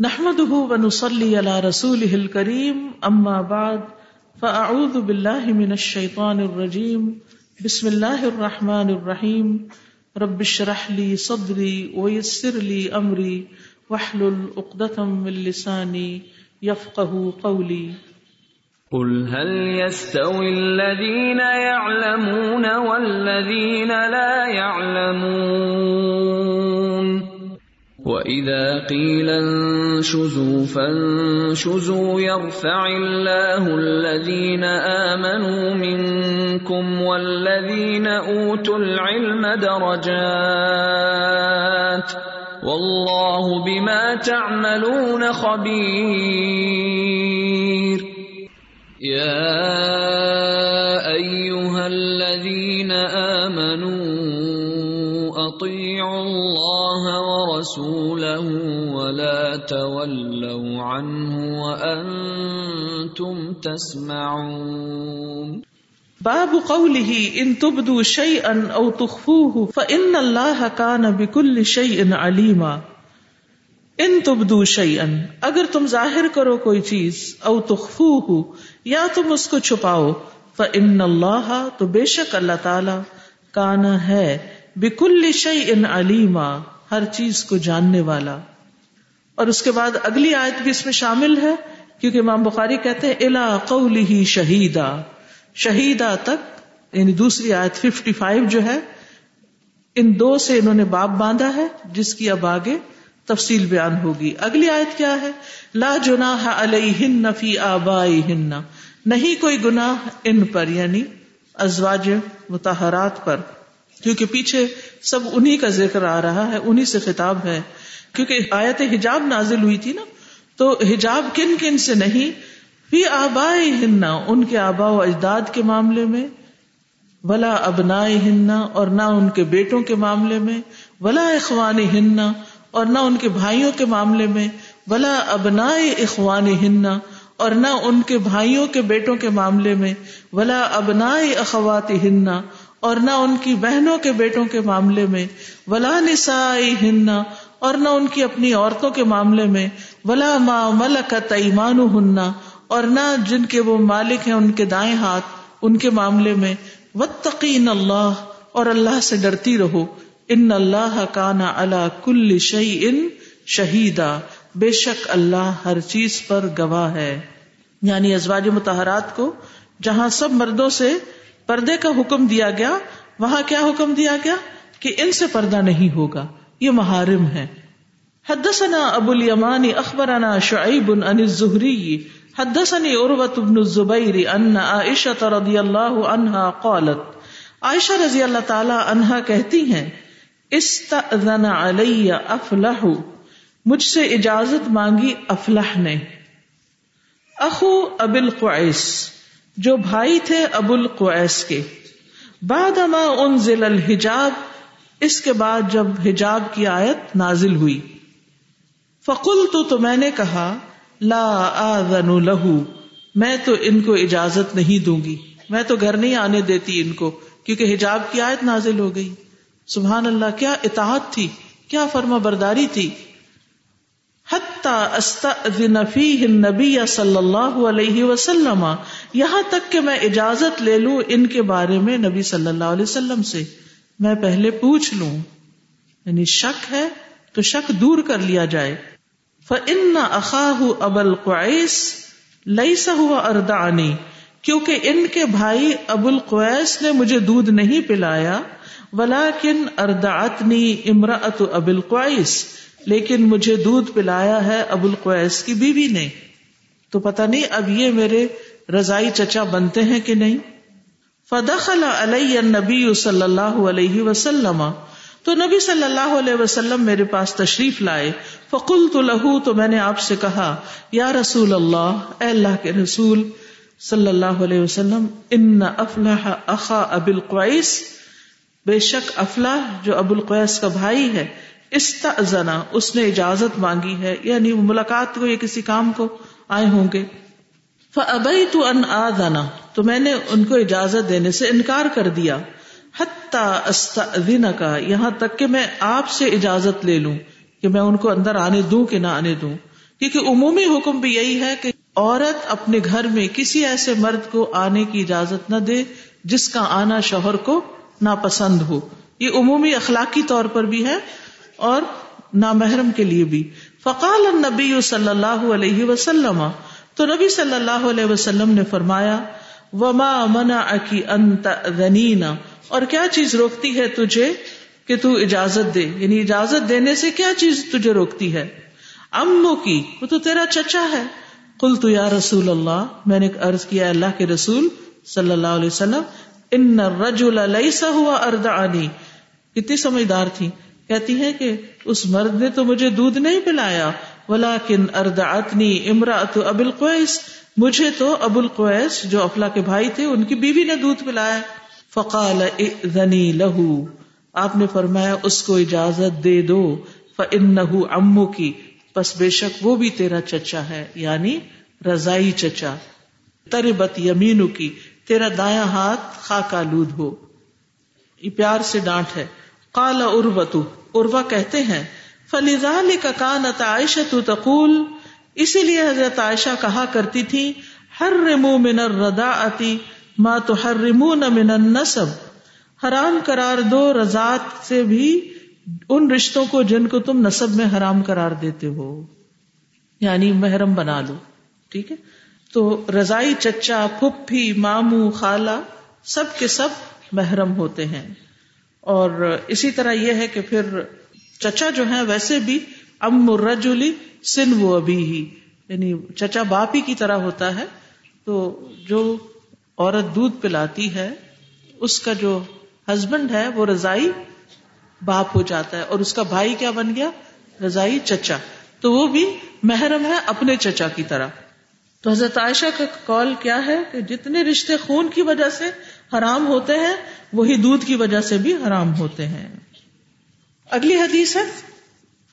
نحمده ونصلي على رسوله الكريم أما بعد فأعوذ بالله من الشيطان الرجيم. بسم الله الرحمن الرحيم. رب اشرح لي صدري ويسر لي أمري واحلل عقدة من لساني يفقه قولي. قل هل يستوي الذين يعلمون والذين لا يعلمون؟ وإذا قيل انشزوا فانشزوا يرفع الله الذين آمنوا منكم والذين أوتوا العلم درجات والله بما تعملون خبير يا أيها الذين آمنوا أطيعوا الله ورسوله ولا تولوا عنه وأنتم تسمعون. باب قوله ان تبدوا شيئا او تخفوه فان الله كان بكل شيء عليما. ان تبدو شيئا، اگر تم ظاہر کرو کوئی چیز او تخفوه، یا تم اس کو چھپاؤ فان اللہ تو بے شک اللہ تعالی کانا ہے بکل شيء علیما ہر چیز کو جاننے والا۔ اور اس کے بعد اگلی آیت بھی اس میں شامل ہے، کیونکہ امام بخاری کہتے ہیں الا قوله شہیدا شہیدا تک یعنی دوسری آیت 55 جو ہے، ان دو سے انہوں نے باپ باندھا ہے، جس کی اب آگے تفصیل بیان ہوگی۔ اگلی آیت کیا ہے؟ لا جناح علیہن فی آبائہن۔ نہیں کوئی گناہ ان پر یعنی ازواج متحرات پر۔ کیونکہ پیچھے سب انہی کا ذکر آ رہا ہے، انہی سے خطاب ہے۔ کیونکہ آیت حجاب نازل ہوئی تھی نا، تو حجاب کن کن سے نہیں؟ فی آبائی ہننا ان کے آبا و اجداد کے معاملے میں۔ ولا ابنائے ہننا اور نہ ان کے بیٹوں کے معاملے میں۔ ولا اخوان ہننا اور نہ ان کے بھائیوں کے معاملے میں۔ ولا ابنائے اخوان ہننا اور نہ ان کے بھائیوں کے بیٹوں کے معاملے میں۔ ولا ابنائے اخوات ہننا اور نہ ان کی بہنوں کے بیٹوں کے معاملے میں، ولا نسائی ہننا اور نہ ان کی اپنی عورتوں کے معاملے میں، ولا ما ملکت ایمان ہننا اور نہ جن کے وہ مالک ہیں ان کے دائیں ہاتھ، ان کے معاملے میں وتقین اللہ، اور اللہ سے ڈرتی رہو، ان اللہ کانا اللہ کل شعی ان شہیدا، بے شک اللہ ہر چیز پر گواہ ہے۔ یعنی ازواج متحرات کو، جہاں سب مردوں سے پردے کا حکم دیا گیا، وہاں کیا حکم دیا گیا؟ کہ ان سے پردہ نہیں ہوگا، یہ محارم ہے۔ حدثنا ابو الیمانی اخبرنا شعیب عن الزہری حدثني عروة بن الزبير ان عائشة رضی اللہ عنہا قالت، عائشہ رضی اللہ تعالی عنہا کہتی ہیں، استأذن علی افلح، مجھ سے اجازت مانگی افلح نے۔ اخو ابو القعیس جو بھائی تھے ابو القعیس کے۔ بعد ما انزل الحجاب، اس کے بعد جب حجاب کی آیت نازل ہوئی۔ فقل تو تو میں نے کہا، لا آذن لہو، میں تو ان کو اجازت نہیں دوں گی۔ میں تو گھر نہیں آنے دیتی ان کو، کیونکہ حجاب کی آیت نازل ہو گئی۔ سبحان اللہ، کیا اطاعت تھی؟ کیا فرما برداری تھی؟ نبی صلی اللہ علیہ وسلم، یہاں تک کہ میں اجازت لے لوں ان کے بارے میں نبی صلی اللہ علیہ وسلم سے۔ میں پہلے پوچھ لوں۔ یعنی شک ہے تو شک دور کر لیا جائے۔ فن اخاہ ابل قویس لئی سا ہوا اردانی کیونکہ ان کے بھائی ابو القویس نے مجھے دودھ نہیں پلایا ولا کن ارداطنی امراۃ ابل قویس لیکن مجھے دودھ پلایا ہے، ابو القویس کی بیوی نے۔ تو پتا نہیں اب یہ میرے رضائی چچا بنتے ہیں کہ نہیں؟ فدخل علیہ نبی صلی اللہ علیہ وسلم۔ تو نبی صلی اللہ علیہ وسلم میرے پاس تشریف لائے۔ فقل تو لہو تو میں نے آپ سے کہا، یا رسول اللہ، اے اللہ کے رسول صلی اللہ علیہ وسلم، ان افلاح اخا ابو القویس۔ بے شک افلاح، جو ابو القویس کا بھائی ہے استأذنا، اس نے اجازت مانگی ہے یعنی وہ ملاقات کو یا کسی کام کو آئے ہوں گے۔ فابیت ان آذنا، تو میں نے ان کو اجازت دینے سے انکار کر دیا۔ حتی استأذن کا یہاں تک کہ میں آپ سے اجازت لے لوں کہ میں ان کو اندر آنے دوں کہ نہ آنے دوں۔ کیونکہ عمومی حکم بھی یہی ہے کہ عورت اپنے گھر میں کسی ایسے مرد کو آنے کی اجازت نہ دے جس کا آنا شوہر کو ناپسند ہو۔ یہ عمومی اخلاقی طور پر بھی ہے۔ اور نامحرم کے لیے بھی۔ فقال النبی صلی اللہ علیہ وسلم، تو نبی صلی اللہ علیہ وسلم نے فرمایا، وما منا اکی انت اور کیا چیز روکتی ہے تجھے کہ تو اجازت دے؟ یعنی اجازت دینے سے کیا چیز تجھے روکتی ہے؟ امو کی وہ تو تیرا چچا ہے۔ کل تو یا رسول اللہ، میں نے عرض کیا اللہ کے رسول صلی اللہ علیہ وسلم، ان رجول لیسا ہوا اردانی کتنی سمجھدار تھی کہتی ہے کہ اس مرد نے تو مجھے دودھ نہیں پلایا، ولیکن اردعتنی امراۃ ابو القیس مجھے تو ابو القیس جو افلا کے بھائی تھے، ان کی بیوی نے دودھ پلایا۔ فقال ائذنی لہو، آپ نے فرمایا، اس کو اجازت دے دو فانه عمو کی پس بے شک وہ بھی تیرا چچا ہے یعنی رضائی چچا۔ تربت یمینو کی تیرا دایاں ہاتھ خاک آلود ہو۔ یہ پیار سے ڈانٹ ہے۔ کالا اربتو اروا کہتے ہیں فلیزال کا کانت عائشہ تو تقول، اسی لیے حضرت عائشہ کہا کرتی تھی ہر رمو من الردا آتی ماں تو ہر رمو نہ من النسب۔ حرام قرار دو رضات سے بھی ان رشتوں کو جن کو تم نصب میں حرام قرار دیتے ہو۔ یعنی محرم بنا لو، ٹھیک ہے؟ تو رضائی چچا، پھپھی مامو خالہ، سب کے سب محرم ہوتے ہیں۔ اور اسی طرح یہ ہے کہ پھر چچا جو ہے ویسے بھی ام رجولی سن وہ ابھی ہی یعنی چچا باپ ہی کی طرح ہوتا ہے۔ تو جو عورت دودھ پلاتی ہے، اس کا جو ہسبینڈ ہے، وہ رضائی باپ ہو جاتا ہے۔ اور اس کا بھائی کیا بن گیا؟ رضائی چچا۔ تو وہ بھی محرم ہے اپنے چچا کی طرح۔ تو حضرت عائشہ کا کال کیا ہے کہ جتنے رشتے خون کی وجہ سے حرام ہوتے ہیں، وہی دودھ کی وجہ سے بھی حرام ہوتے ہیں۔ اگلی حدیث ہے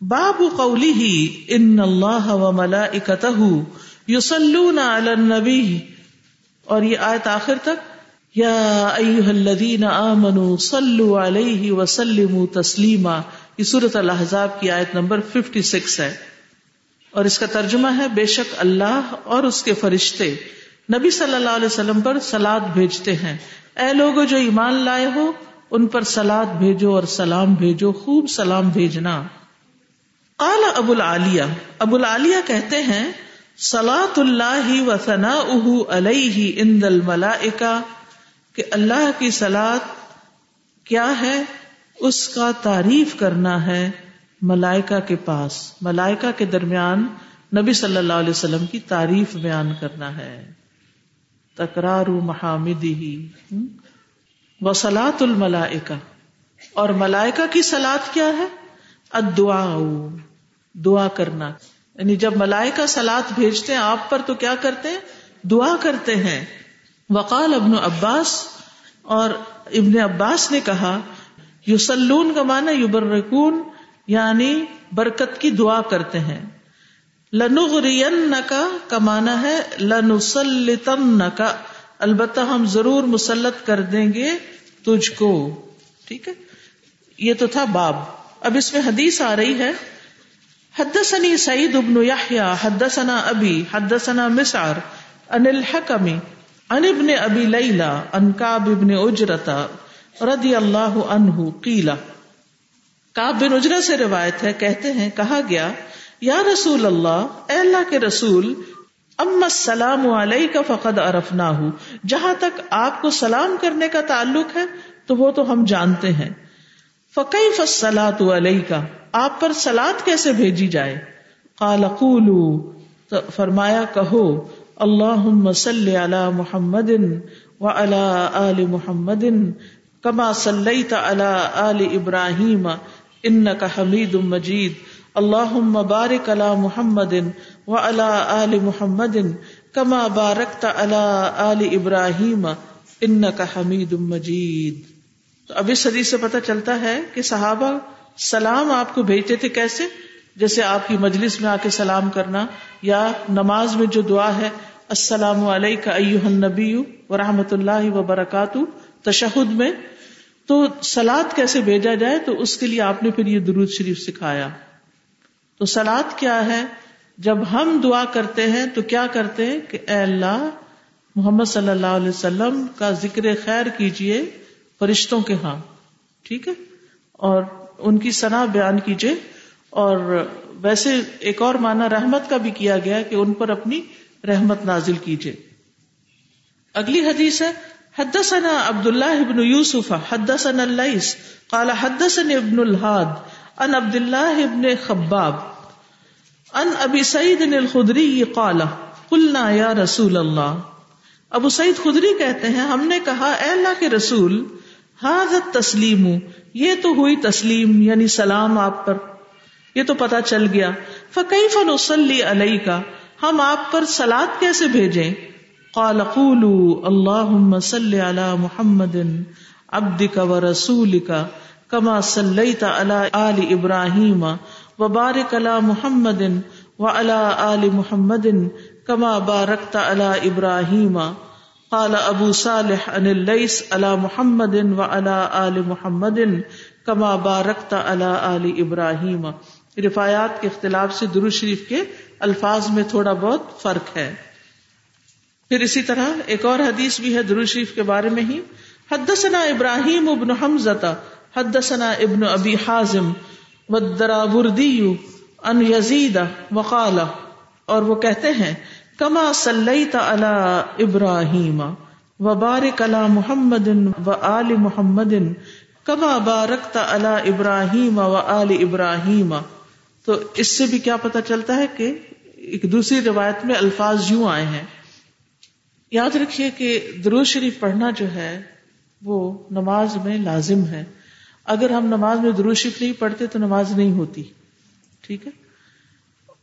باب قولی ہی ان اللہ و ملا اکتہ یوسلون علی النبی۔ اور یہ آیت آخر تک، یا ایوہ الذین آمنوا صلو علیہ وسلموا تسلیما۔ یہ سورت الحضاب کی آیت نمبر 56 ہے۔ اور اس کا ترجمہ ہے، بے شک اللہ اور اس کے فرشتے نبی صلی اللہ علیہ وسلم پر سلاد بھیجتے ہیں۔ اے لوگ جو ایمان لائے ہو، ان پر سلاد بھیجو اور سلام بھیجو، خوب سلام بھیجنا۔ قال ابو العالیہ ابو العالیہ کہتے ہیں سلاۃ اللہ و ثنا علیہ اند الملائکہ، کہ اللہ کی سلاد کیا ہے؟ اس کا تعریف کرنا ہے ملائکہ کے پاس۔ ملائکہ کے درمیان نبی صلی اللہ علیہ وسلم کی تعریف بیان کرنا ہے۔ تکرار محامد ہی وسلاۃ الملائکہ۔ اور ملائکہ کی سلاد کیا ہے؟ ادعا دعا کرنا۔ یعنی جب ملائکہ سلاد بھیجتے ہیں آپ پر تو کیا کرتے ہیں؟ دعا کرتے ہیں۔ وقال ابن عباس۔ اور ابن عباس نے کہا یو سلون کا مانا یو برکون یعنی برکت کی دعا کرتے ہیں۔ لنغرین کا کمانا ہے لنسلطن کا البتہ ہم ضرور مسلط کر دیں گے تجھ کو۔ ٹھیک ہے؟ یہ تو تھا باب۔ اب اس میں حدیث آ رہی ہے۔ حدثني سعيد بن يحيى حدثنا ابي حدثنا مسعر، عن الحكم عن ابن ابي ليلى عن كعب بن اجرة رضي الله عنه قيل کعب بن اجرا سے روایت ہے، کہتے ہیں، کہا گیا یا رسول اللہ، اے اللہ کے رسول، اما السلام علیہ کا فقد ارفنا جہاں تک آپ کو سلام کرنے کا تعلق ہے، تو وہ تو ہم جانتے ہیں۔ فقی فصلاۃ علیہ کا آپ پر سلاد کیسے بھیجی جائے؟ قال قولو، تو فرمایا کہو اللہ صلی علی محمد و علی آل محمد، کما صلیت علی آل ابراہیم انک حمید مجید۔ اللہ بارک علی محمد و علی آل محمد کما بارکت علی آل ابراہیم انک حمید مجید۔ تو اب اس حدیث سے پتہ چلتا ہے کہ صحابہ سلام آپ کو بھیجتے تھے کیسے؟ جیسے آپ کی مجلس میں آ کے سلام کرنا یا نماز میں جو دعا ہے، السلام علیہ النبی و رحمت اللہ وبرکاتہ تشہد میں۔ تو سلاد کیسے بھیجا جائے؟ تو اس کے لیے آپ نے پھر یہ درود شریف سکھایا۔ تو سلاد کیا ہے؟ جب ہم دعا کرتے ہیں تو کیا کرتے ہیں کہ اے اللہ، محمد صلی اللہ علیہ وسلم کا ذکر خیر کیجیے فرشتوں کے ہاں ٹھیک ہے؟ اور ان کی صنع بیان کیجیے۔ اور ویسے ایک اور معنی رحمت کا بھی کیا گیا کہ ان پر اپنی رحمت نازل کیجیے۔ اگلی حدیث ہے، حدثنا عبد الله بن يوسف حدثنا الليث قال حدثني ابن الهاد عن عبد الله بن خباب عن ابي سعيد الخدري قال قلنا يا رسول الله ابو سعید خدری کہتے ہیں، ہم نے کہا، اے اللہ کے رسول حاضت تسلیم یہ تو ہوئی تسلیم یعنی سلام آپ پر۔ یہ تو پتا چل گیا۔ فقی فن وسلی علیہ کا ہم آپ پر سلاد کیسے بھیجیں؟ قال قولوا اللهم صل على محمد عبدك ورسولك كما صليت على آل إبراهيم وبارك على محمد وعلى آل محمد كما باركت على إبراهيم قال ابو صالح ان الليث على محمد وعلى آل محمد كما باركت على آل إبراهيم رفایات کے اختلاف سے درو شریف کے الفاظ میں تھوڑا بہت فرق ہے. پھر اسی طرح ایک اور حدیث بھی ہے درو شریف کے بارے میں ہی. حدثنا ابراہیم ابن حمزہ، حدثنا ابن ابی حازم والدرابردی ان یزید وقال، اور وہ کہتے ہیں، کما صلیت علی ابراہیم و بارک علی محمد و آل محمد، کما بارکت علی ابراہیم و آل ابراہیم. تو اس سے بھی کیا پتا چلتا ہے کہ ایک دوسری روایت میں الفاظ یوں آئے ہیں۔ یاد رکھیے کہ درود شریف پڑھنا جو ہے، وہ نماز میں لازم ہے۔ اگر ہم نماز میں درود شریف نہیں پڑھتے تو نماز نہیں ہوتی۔ ٹھیک ہے؟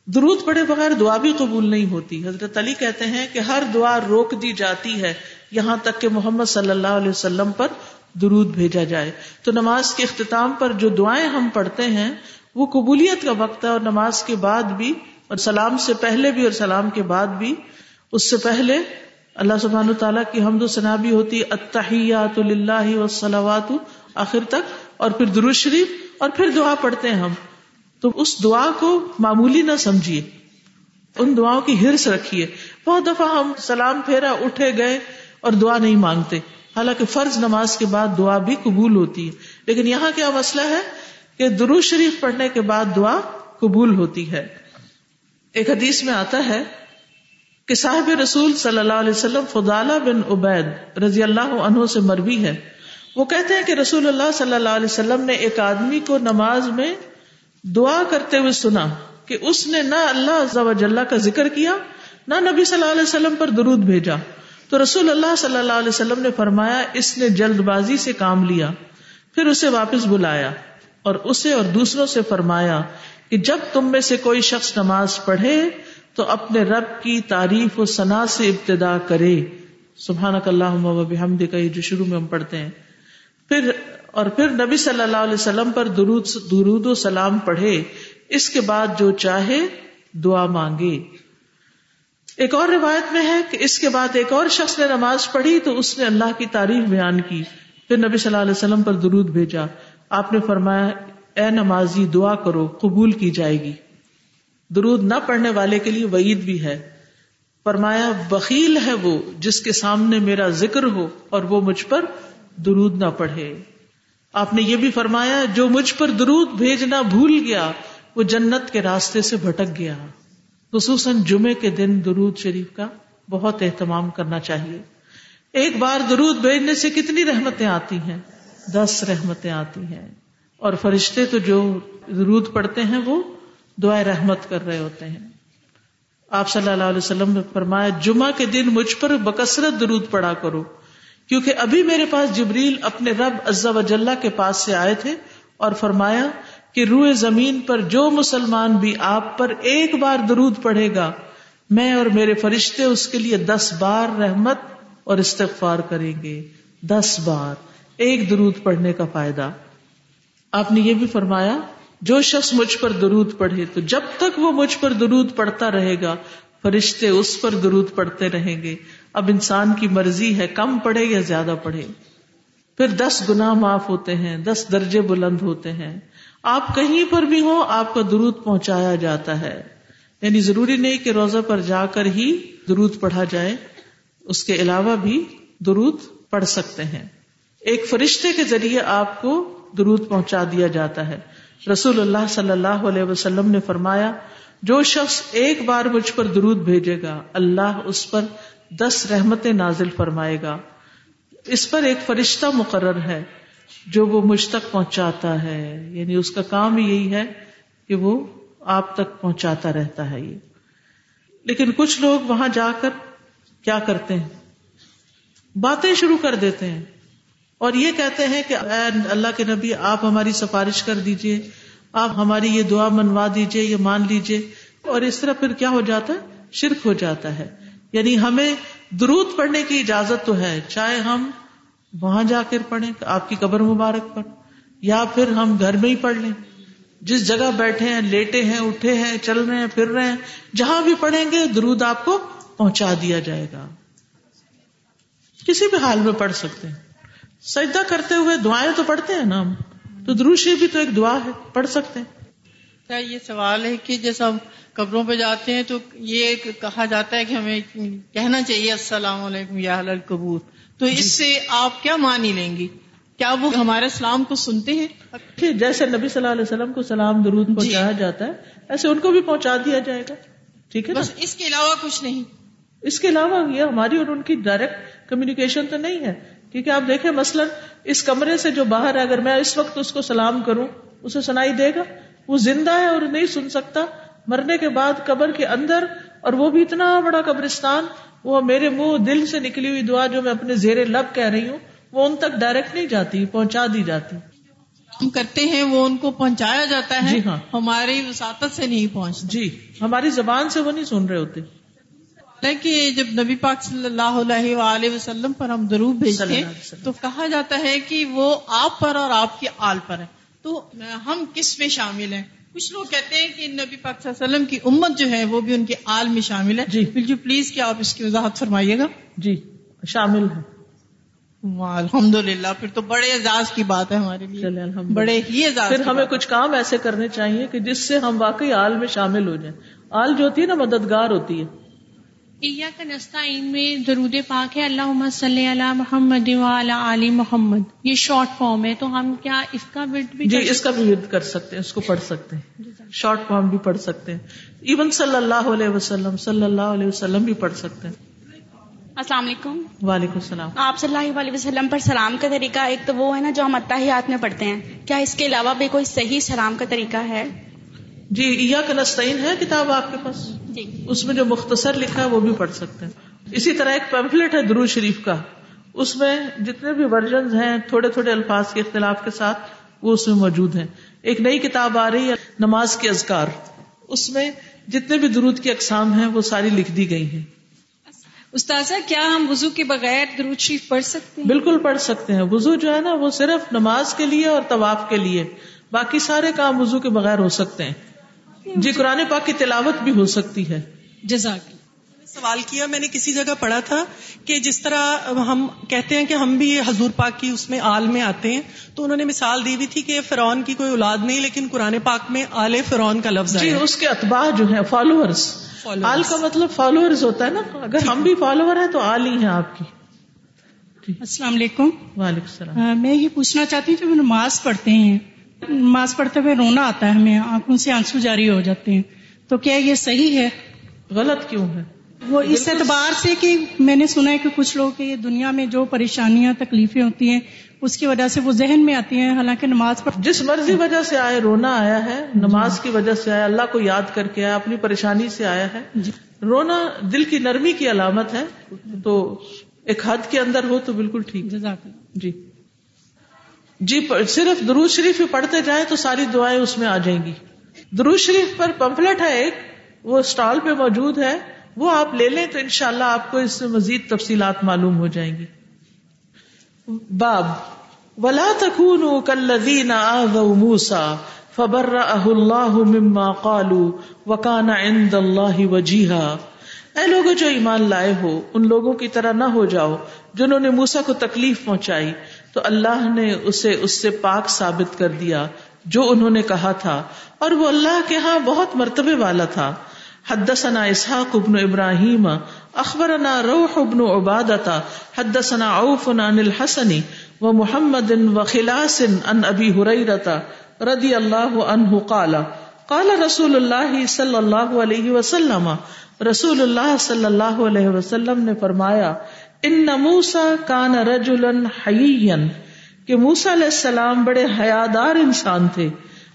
درود پڑھے بغیر دعا بھی قبول نہیں ہوتی۔ حضرت علی کہتے ہیں کہ ہر دعا روک دی جاتی ہے یہاں تک کہ محمد صلی اللہ علیہ وسلم پر درود بھیجا جائے۔ تو نماز کے اختتام پر جو دعائیں ہم پڑھتے ہیں، وہ قبولیت کا وقت ہے اور نماز کے بعد بھی اور سلام سے پہلے بھی اور سلام کے بعد بھی۔ اس سے پہلے اللہ سبحان تعالیٰ کی حمد و ثنا بھی ہوتی۔ اتحیات اللہ وسلوات آخر تک اور پھر درود شریف اور پھر دعا پڑھتے ہیں ہم۔ تو اس دعا کو معمولی نہ سمجھیے۔ ان دعاؤں کی ہرس رکھیے۔ بہت دفعہ ہم سلام پھیرا، اٹھے گئے اور دعا نہیں مانگتے۔ حالانکہ فرض نماز کے بعد دعا بھی قبول ہوتی ہے۔ لیکن یہاں کیا مسئلہ ہے کہ درود شریف پڑھنے کے بعد دعا قبول ہوتی ہے۔ ایک حدیث میں آتا ہے کہ صاحب رسول صلی اللہ علیہ وسلم فضالہ بن عبید رضی اللہ عنہ سے مروی ہے۔ وہ کہتے ہیں کہ رسول اللہ صلی اللہ علیہ وسلم نے ایک آدمی کو نماز میں دعا کرتے ہوئے سنا کہ اس نے نہ اللہ کا ذکر کیا، نہ نبی صلی اللہ علیہ وسلم پر درود بھیجا۔ تو رسول اللہ صلی اللہ علیہ وسلم نے فرمایا، اس نے جلد بازی سے کام لیا، پھر اسے واپس بلایا اور اسے اور دوسروں سے فرمایا کہ جب تم میں سے کوئی شخص نماز پڑھے تو اپنے رب کی تعریف و ثنا سے ابتدا کرے۔ سبحان اللہ بحمد کا جو شروع میں ہم پڑھتے ہیں۔ پھر اور پھر نبی صلی اللہ علیہ وسلم پر درود درود و سلام پڑھے، اس کے بعد جو چاہے دعا مانگے۔ ایک اور روایت میں ہے کہ اس کے بعد ایک اور شخص نے نماز پڑھی تو اس نے اللہ کی تعریف بیان کی۔ پھر نبی صلی اللہ علیہ وسلم پر درود بھیجا۔ آپ نے فرمایا، اے نمازی، دعا کرو، قبول کی جائے گی۔ درود نہ پڑھنے والے کے لیے وعید بھی ہے۔ فرمایا بخیل ہے وہ جس کے سامنے میرا ذکر ہو اور وہ مجھ پر درود نہ پڑھے۔ آپ نے یہ بھی فرمایا، جو مجھ پر درود بھیجنا بھول گیا، وہ جنت کے راستے سے بھٹک گیا۔ خصوصاً جمعے کے دن درود شریف کا بہت اہتمام کرنا چاہیے۔ ایک بار درود بھیجنے سے کتنی رحمتیں آتی ہیں؟ دس رحمتیں آتی ہیں۔ اور فرشتے تو جو درود پڑھتے ہیں، وہ دعائیں رحمت کر رہے ہوتے ہیں۔ آپ صلی اللہ علیہ وسلم نے فرمایا، جمعہ کے دن مجھ پر بکثرت درود پڑا کرو۔ کیونکہ ابھی میرے پاس جبریل اپنے رب عزا وجاللہ کے پاس سے آئے تھے اور فرمایا کہ روئے زمین پر جو مسلمان بھی آپ پر ایک بار درود پڑھے گا، میں اور میرے فرشتے اس کے لیے دس بار رحمت اور استغفار کریں گے۔ دس بار، ایک درود پڑھنے کا فائدہ۔ آپ نے یہ بھی فرمایا، جو شخص مجھ پر درود پڑھے، تو جب تک وہ مجھ پر درود پڑھتا رہے گا، فرشتے اس پر درود پڑھتے رہیں گے۔ اب انسان کی مرضی ہے، کم پڑھے یا زیادہ پڑھے؟ پھر دس گنا معاف ہوتے ہیں، دس درجے بلند ہوتے ہیں۔ آپ کہیں پر بھی ہو آپ کا درود پہنچایا جاتا ہے۔ یعنی ضروری نہیں کہ روزہ پر جا کر ہی درود پڑھا جائے، اس کے علاوہ بھی درود پڑھ سکتے ہیں۔ ایک فرشتے کے ذریعے آپ کو درود پہنچا دیا جاتا ہے۔ رسول اللہ صلی اللہ علیہ وسلم نے فرمایا، جو شخص ایک بار مجھ پر درود بھیجے گا، اللہ اس پر دس رحمتیں نازل فرمائے گا۔ اس پر ایک فرشتہ مقرر ہے جو وہ مجھ تک پہنچاتا ہے۔ یعنی اس کا کام یہی ہے کہ وہ آپ تک پہنچاتا رہتا ہے یہ۔ لیکن کچھ لوگ وہاں جا کر کیا کرتے ہیں؟ باتیں شروع کر دیتے ہیں اور یہ کہتے ہیں کہ اے اللہ کے نبی، آپ ہماری سفارش کر دیجیے، آپ ہماری یہ دعا منوا دیجیے، یہ مان لیجیے۔ اور اس طرح پھر کیا ہو جاتا ہے؟ شرک ہو جاتا ہے۔ یعنی ہمیں درود پڑھنے کی اجازت تو ہے، چاہے ہم وہاں جا کر پڑھیں، آپ کی قبر مبارک پر، یا پھر ہم گھر میں ہی پڑھ لیں۔ جس جگہ بیٹھے ہیں، لیٹے ہیں، اٹھے ہیں، چل رہے ہیں، پھر رہے ہیں، جہاں بھی پڑھیں گے، درود آپ کو پہنچا دیا جائے گا۔ کسی بھی حال میں پڑھ سکتے ہیں۔ سجدہ کرتے ہوئے دعائیں تو پڑھتے ہیں نا ہم۔ تو دروشی بھی تو ایک دعا ہے، پڑھ سکتے ہیں۔ یہ سوال ہے کہ جیسے ہم قبروں پہ جاتے ہیں تو یہ کہا جاتا ہے کہ ہمیں کہنا چاہیے السلام علیکم یا قبور تو اس سے آپ کیا مانی لیں گی کیا وہ ہمارے سلام کو سنتے ہیں؟ جیسے نبی صلی اللہ علیہ وسلم کو سلام درود جی۔ پہنچایا جاتا ہے ایسے ان کو بھی پہنچا دیا جائے گا۔ ٹھیک ہے بس اس کے علاوہ کچھ نہیں۔ اس کے علاوہ یہ ہماری اور ان کی ڈائریکٹ کمیونیکیشن تو نہیں ہے کیونکہ آپ دیکھیں مثلاً اس کمرے سے جو باہر ہے اگر میں اس وقت اس کو سلام کروں اسے سنائی دے گا۔ وہ زندہ ہے اور نہیں سن سکتا۔ مرنے کے بعد قبر کے اندر اور وہ بھی اتنا بڑا قبرستان وہ میرے منہ دل سے نکلی ہوئی دعا جو میں اپنے زیر لب کہہ رہی ہوں وہ ان تک ڈائریکٹ نہیں جاتی پہنچا دی جاتی۔ ہم کرتے ہیں وہ ان کو پہنچایا جاتا ہے۔ جی ہاں۔ ہماری وساطت سے نہیں پہنچ جی ہماری زبان سے وہ نہیں سن رہے ہوتے۔ کہ جب نبی پاک صلی اللہ علیہ وآلہ وسلم پر ہم درو بھیجتے ہیں تو کہا جاتا ہے کہ وہ آپ پر اور آپ کی آل پر ہے تو ہم کس میں شامل ہیں؟ کچھ لوگ کہتے ہیں کہ نبی پاک صلی اللہ علیہ وسلم کی امت جو ہے وہ بھی ان کے آل میں شامل ہے۔ جی۔ جی پلیز کیا آپ اس کی وضاحت فرمائیے گا؟ جی شامل ہے الحمد للہ پھر تو بڑے اعزاز کی بات ہے ہمارے لیے۔ بڑے ہی اعزاز پھر ہمیں کچھ کام ایسے کرنے چاہیے کہ جس سے ہم واقعی آل میں شامل ہو جائیں۔ آل جو ہوتی ہے نا مددگار ہوتی ہے۔ کا نستعین میں درود پاک ہے۔ اللہ صلی اللہ محمد علی محمد۔ یہ شارٹ فارم ہے تو ہم کیا اس کا ورد بھی جی اس کا بھی ورد کر سکتے ہیں اس کو پڑھ سکتے ہیں۔ شارٹ فارم بھی پڑھ سکتے ہیں۔ ایون صلی اللہ علیہ وسلم صلی اللہ علیہ وسلم بھی پڑھ سکتے ہیں۔ السلام علیکم۔ وعلیکم السلام۔ آپ صلی اللہ علیہ وسلم پر سلام کا طریقہ ایک تو وہ ہے نا جو ہم اتحیات میں پڑھتے ہیں۔ کیا اس کے علاوہ بھی کوئی صحیح سلام کا طریقہ ہے؟ جی یا کنستین ہے کتاب آپ کے پاس؟ جی۔ اس میں جو مختصر لکھا ہے وہ بھی پڑھ سکتے ہیں۔ اسی طرح ایک پیمفلٹ ہے درو شریف کا۔ اس میں جتنے بھی ورژن ہیں تھوڑے تھوڑے الفاظ کے اختلاف کے ساتھ وہ اس میں موجود ہیں۔ ایک نئی کتاب آ رہی ہے نماز کے ازکار اس میں جتنے بھی درود کی اقسام ہیں وہ ساری لکھ دی گئی ہیں۔ استاذہ کیا ہم وضو کے بغیر درود شریف پڑھ سکتے ہیں؟ بالکل پڑھ سکتے ہیں۔ وضو جو ہے نا وہ صرف نماز کے لیے اور طواف کے لیے باقی سارے کام وضو کے بغیر ہو سکتے ہیں۔ جی قرآن پاک کی تلاوت بھی ہو سکتی ہے۔ جزاک سوال کیا میں نے کسی جگہ پڑھا تھا کہ جس طرح ہم کہتے ہیں کہ ہم بھی حضور پاک کی اس میں آل میں آتے ہیں تو انہوں نے مثال دی ہوئی تھی کہ فرعون کی کوئی اولاد نہیں لیکن قرآن پاک میں آل فرعون کا لفظ جی اس کے اتباع جو ہے فالوورس آل کا مطلب فالوورز ہوتا ہے نا۔ اگر ہم بھی فالوور ہیں تو آل ہی ہیں آپ کی۔ جی۔ السلام علیکم۔ وعلیکم السلام۔ میں یہ پوچھنا چاہتی ہوں جب نماز پڑھتے ہیں نماز پڑھتے ہوئے رونا آتا ہے ہمیں آنکھوں سے آنسو جاری ہو جاتے ہیں۔ تو کیا یہ صحیح ہے؟ غلط کیوں ہے؟ وہ اس اعتبار سے کہ میں نے سنا ہے کہ کچھ لوگ یہ دنیا میں جو پریشانیاں تکلیفیں ہوتی ہیں اس کی وجہ سے وہ ذہن میں آتی ہیں۔ حالانکہ نماز پڑھ جس مرضی وجہ سے آئے رونا آیا ہے نماز کی وجہ سے آیا اللہ کو یاد کر کے آیا اپنی پریشانی سے آیا ہے۔ جی۔ رونا دل کی نرمی کی علامت ہے۔ تو ایک حد کے اندر ہو تو بالکل ٹھیک۔ جی۔ جی صرف درود شریف پڑھتے جائیں تو ساری دعائیں اس میں آ جائیں گی۔ درود شریف پر پمپلٹ ہے ایک، وہ اسٹال پہ موجود ہے، وہ آپ لے لیں تو انشاءاللہ اللہ آپ کو اس سے مزید تفصیلات معلوم ہو جائیں گی۔ باب، ولا تکون کلین موسا فبر اللہ مما قالو وکانا عند اللہ وجیحا اے لوگ جو ایمان لائے ہو، ان لوگوں کی طرح نہ ہو جاؤ جنہوں نے موسا کو تکلیف پہنچائی۔ تو اللہ نے اسے اس سے پاک ثابت کر دیا جو انہوں نے کہا تھا۔ اور وہ اللہ کے ہاں بہت مرتبے والا تھا۔ حدثنا اسحاق بن ابراہیم، اخبرنا روح بن عبادة حدثنا عوف عن الحسن ومحمد وخلاس عن ابي هريرة رضي الله عنه قال قال رسول الله صلى الله عليه وسلم۔ رسول اللہ صلی اللہ علیہ وسلم نے فرمایا ان موسا کان رجولن حیین کہ موسا علیہ السلام بڑے حیادار انسان تھے۔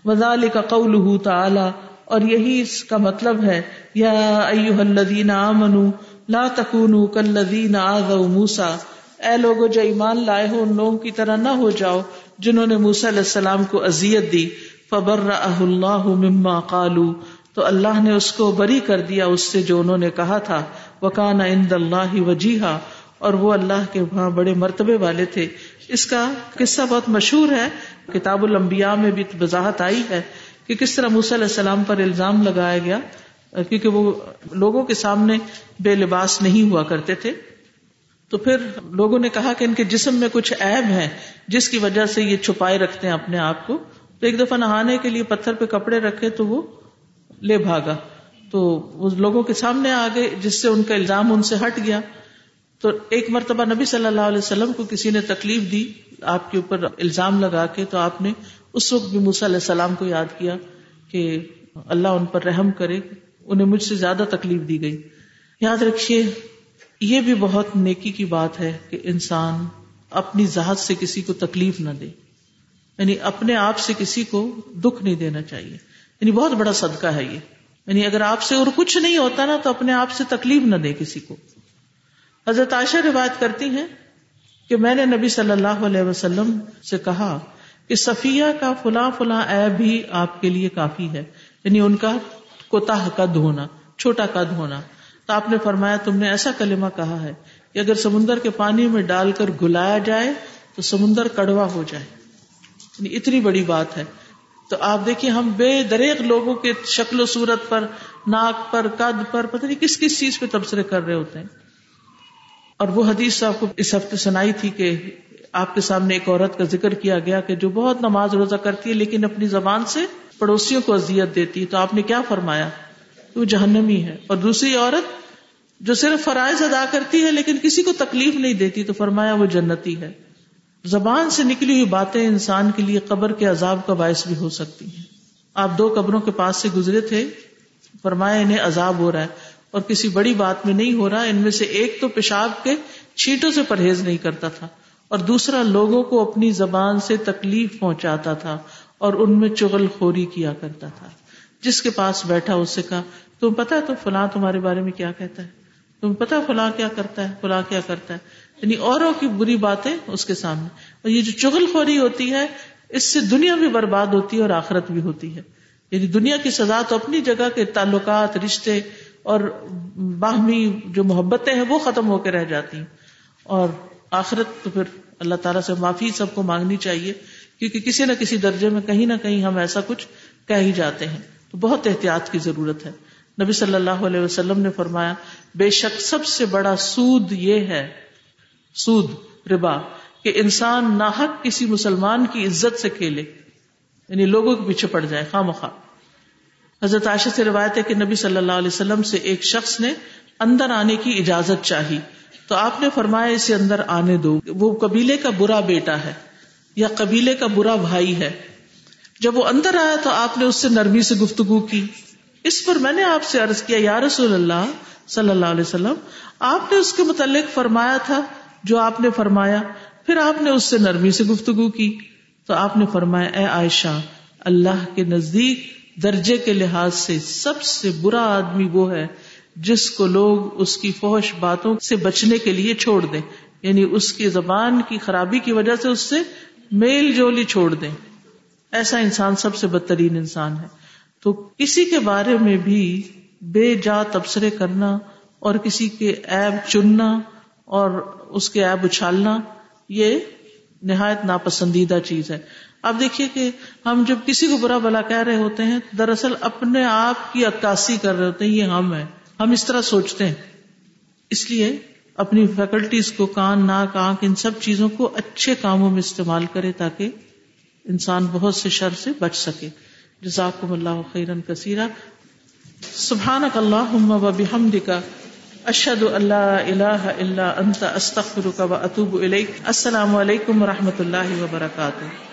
وزال کا قول تعالی، اور یہی اس کا مطلب ہے، یا ایوہ الذین آمنوا، لا تکونوا کالذین آذوا موسا اے لوگو، جو ایمان لائے ہو، ان لوگوں کی طرح نہ ہو جاؤ، جنہوں نے موسا علیہ السلام کو اذیت دی۔ فبرأہ اللہ مما قالوا، تو اللہ نے اس کو بری کر دیا، اس سے جو انہوں نے کہا تھا۔ وکان عند اللہ وجیحا اور وہ اللہ کے وہاں بڑے مرتبے والے تھے۔ اس کا قصہ بہت مشہور ہے۔ کتاب الانبیاء میں بھی وضاحت آئی ہے کہ کس طرح موسی علیہ السلام پر الزام لگایا گیا، کیونکہ وہ لوگوں کے سامنے بے لباس نہیں ہوا کرتے تھے۔ تو پھر لوگوں نے کہا کہ ان کے جسم میں کچھ عیب ہے جس کی وجہ سے یہ چھپائے رکھتے ہیں اپنے آپ کو۔ تو ایک دفعہ نہانے کے لیے پتھر پہ کپڑے رکھے تو وہ لے بھاگا۔ تو وہ لوگوں کے سامنے آ گئے جس سے ان کا الزام ان سے ہٹ گیا۔ تو ایک مرتبہ نبی صلی اللہ علیہ وسلم کو کسی نے تکلیف دی، آپ کے اوپر الزام لگا کے، تو آپ نے اس وقت بھی موسیٰ علیہ السلام کو یاد کیا کہ اللہ ان پر رحم کرے، انہیں مجھ سے زیادہ تکلیف دی گئی۔ یاد رکھیے، یہ بھی بہت نیکی کی بات ہے کہ انسان اپنی ذات سے کسی کو تکلیف نہ دے۔ یعنی اپنے آپ سے کسی کو دکھ نہیں دینا چاہیے۔ یعنی بہت بڑا صدقہ ہے یہ۔ یعنی اگر آپ سے اور کچھ نہیں ہوتا نا، تو اپنے آپ سے تکلیف نہ دے کسی کو۔ حضرت عائشہ روایت کرتی ہیں کہ میں نے نبی صلی اللہ علیہ وسلم سے کہا کہ صفیہ کا فلاں فلاں ایب بھی آپ کے لیے کافی ہے۔ یعنی ان کا کوتا کا دھونا چھوٹا کا دھونا تو آپ نے فرمایا، تم نے ایسا کلمہ کہا ہے کہ اگر سمندر کے پانی میں ڈال کر گلایا جائے تو سمندر کڑوا ہو جائے۔ یعنی اتنی بڑی بات ہے۔ تو آپ دیکھیے، ہم بے دریک لوگوں کے شکل و صورت پر، ناک پر، قد پر، پتہ نہیں کس کس چیز پہ تبصرے کر رہے ہوتے ہیں۔ اور وہ حدیث آپ کو اس ہفتے سنائی تھی کہ آپ کے سامنے ایک عورت کا ذکر کیا گیا کہ جو بہت نماز روزہ کرتی ہے لیکن اپنی زبان سے پڑوسیوں کو اذیت دیتی ہے، تو آپ نے کیا فرمایا؟ وہ جہنمی ہے۔ اور دوسری عورت جو صرف فرائض ادا کرتی ہے لیکن کسی کو تکلیف نہیں دیتی، تو فرمایا وہ جنتی ہے۔ زبان سے نکلی ہوئی باتیں انسان کے لیے قبر کے عذاب کا باعث بھی ہو سکتی ہیں۔ آپ دو قبروں کے پاس سے گزرے تھے، فرمایا انہیں عذاب ہو رہا ہے۔ اور کسی بڑی بات میں نہیں ہو رہا، ان میں سے ایک تو پیشاب کے چھینٹوں سے پرہیز نہیں کرتا تھا، اور دوسرا لوگوں کو اپنی زبان سے تکلیف پہنچاتا تھا اور ان میں چغل خوری کیا کرتا تھا۔ جس کے پاس بیٹھا، اس سے کہا، تم پتا تو فلاں تمہارے بارے میں کیا کہتا ہے؟ تم پتا فلاں کیا کرتا ہے؟ فلاں کیا کرتا ہے؟ یعنی اوروں کی بری باتیں اس کے سامنے۔ اور یہ جو چغل خوری ہوتی ہے، اس سے دنیا بھی برباد ہوتی ہے اور آخرت بھی ہوتی ہے۔ یعنی دنیا کی سزا تو اپنی جگہ کے تعلقات، رشتے اور باہمی جو محبتیں ہیں وہ ختم ہو کے رہ جاتی ہیں۔ اور آخرت تو پھر اللہ تعالیٰ سے معافی سب کو مانگنی چاہیے، کیونکہ کسی نہ کسی درجے میں کہیں نہ کہیں ہم ایسا کچھ کہہ ہی جاتے ہیں۔ تو بہت احتیاط کی ضرورت ہے۔ نبی صلی اللہ علیہ وسلم نے فرمایا، بے شک سب سے بڑا سود یہ ہے، سود، ربا، کہ انسان ناحق کسی مسلمان کی عزت سے کھیلے یعنی لوگوں کے پیچھے پڑ جائے، خواہ مخواہ۔ حضرت عائشہ سے روایت ہے کہ نبی صلی اللہ علیہ وسلم سے ایک شخص نے اندر آنے کی اجازت چاہی۔ تو آپ نے فرمایا اسے اندر آنے دو۔ وہ قبیلے کا برا بیٹا ہے یا قبیلے کا برا بھائی ہے۔ جب وہ اندر آیا تو آپ نے اس سے نرمی سے گفتگو کی۔ اس پر میں نے آپ سے عرض کیا، یا رسول اللہ صلی اللہ علیہ وسلم، آپ نے اس کے متعلق فرمایا تھا جو آپ نے فرمایا، پھر آپ نے اس سے نرمی سے گفتگو کی۔ تو آپ نے فرمایا، اے عائشہ، اللہ کے نزدیک درجے کے لحاظ سے سب سے برا آدمی وہ ہے جس کو لوگ اس کی فوش باتوں سے بچنے کے لیے چھوڑ دیں۔ یعنی اس کی زبان کی خرابی کی وجہ سے اس سے میل جولی چھوڑ دیں۔ ایسا انسان سب سے بدترین انسان ہے۔ تو کسی کے بارے میں بھی بے جا تبصرے کرنا اور کسی کے ایب چننا اور اس کے ایب اچھالنا یہ نہایت ناپسندیدہ چیز ہے۔ اب دیکھیے کہ ہم جب کسی کو برا بلا کہہ رہے ہوتے ہیں، دراصل اپنے آپ کی عکاسی کر رہے ہوتے ہیں، یہ ہم ہیں۔ ہم اس طرح سوچتے ہیں۔ اس لیے اپنی فیکلٹیز کو، کان، ناک، آنکھ، ان سب چیزوں کو اچھے کاموں میں استعمال کرے تاکہ انسان بہت سے شر سے بچ سکے۔ جزاکم اللہ خیرن کثیرہ سبحانك اللهم وبحمدك اشهد ان لا اله الا انت استغفرك واتوب اليك السلام علیکم ورحمۃ اللہ وبرکاتہ۔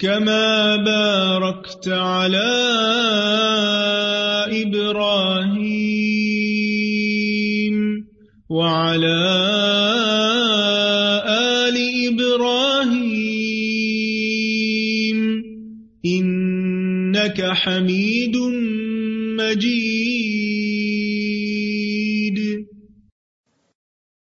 كما باركت على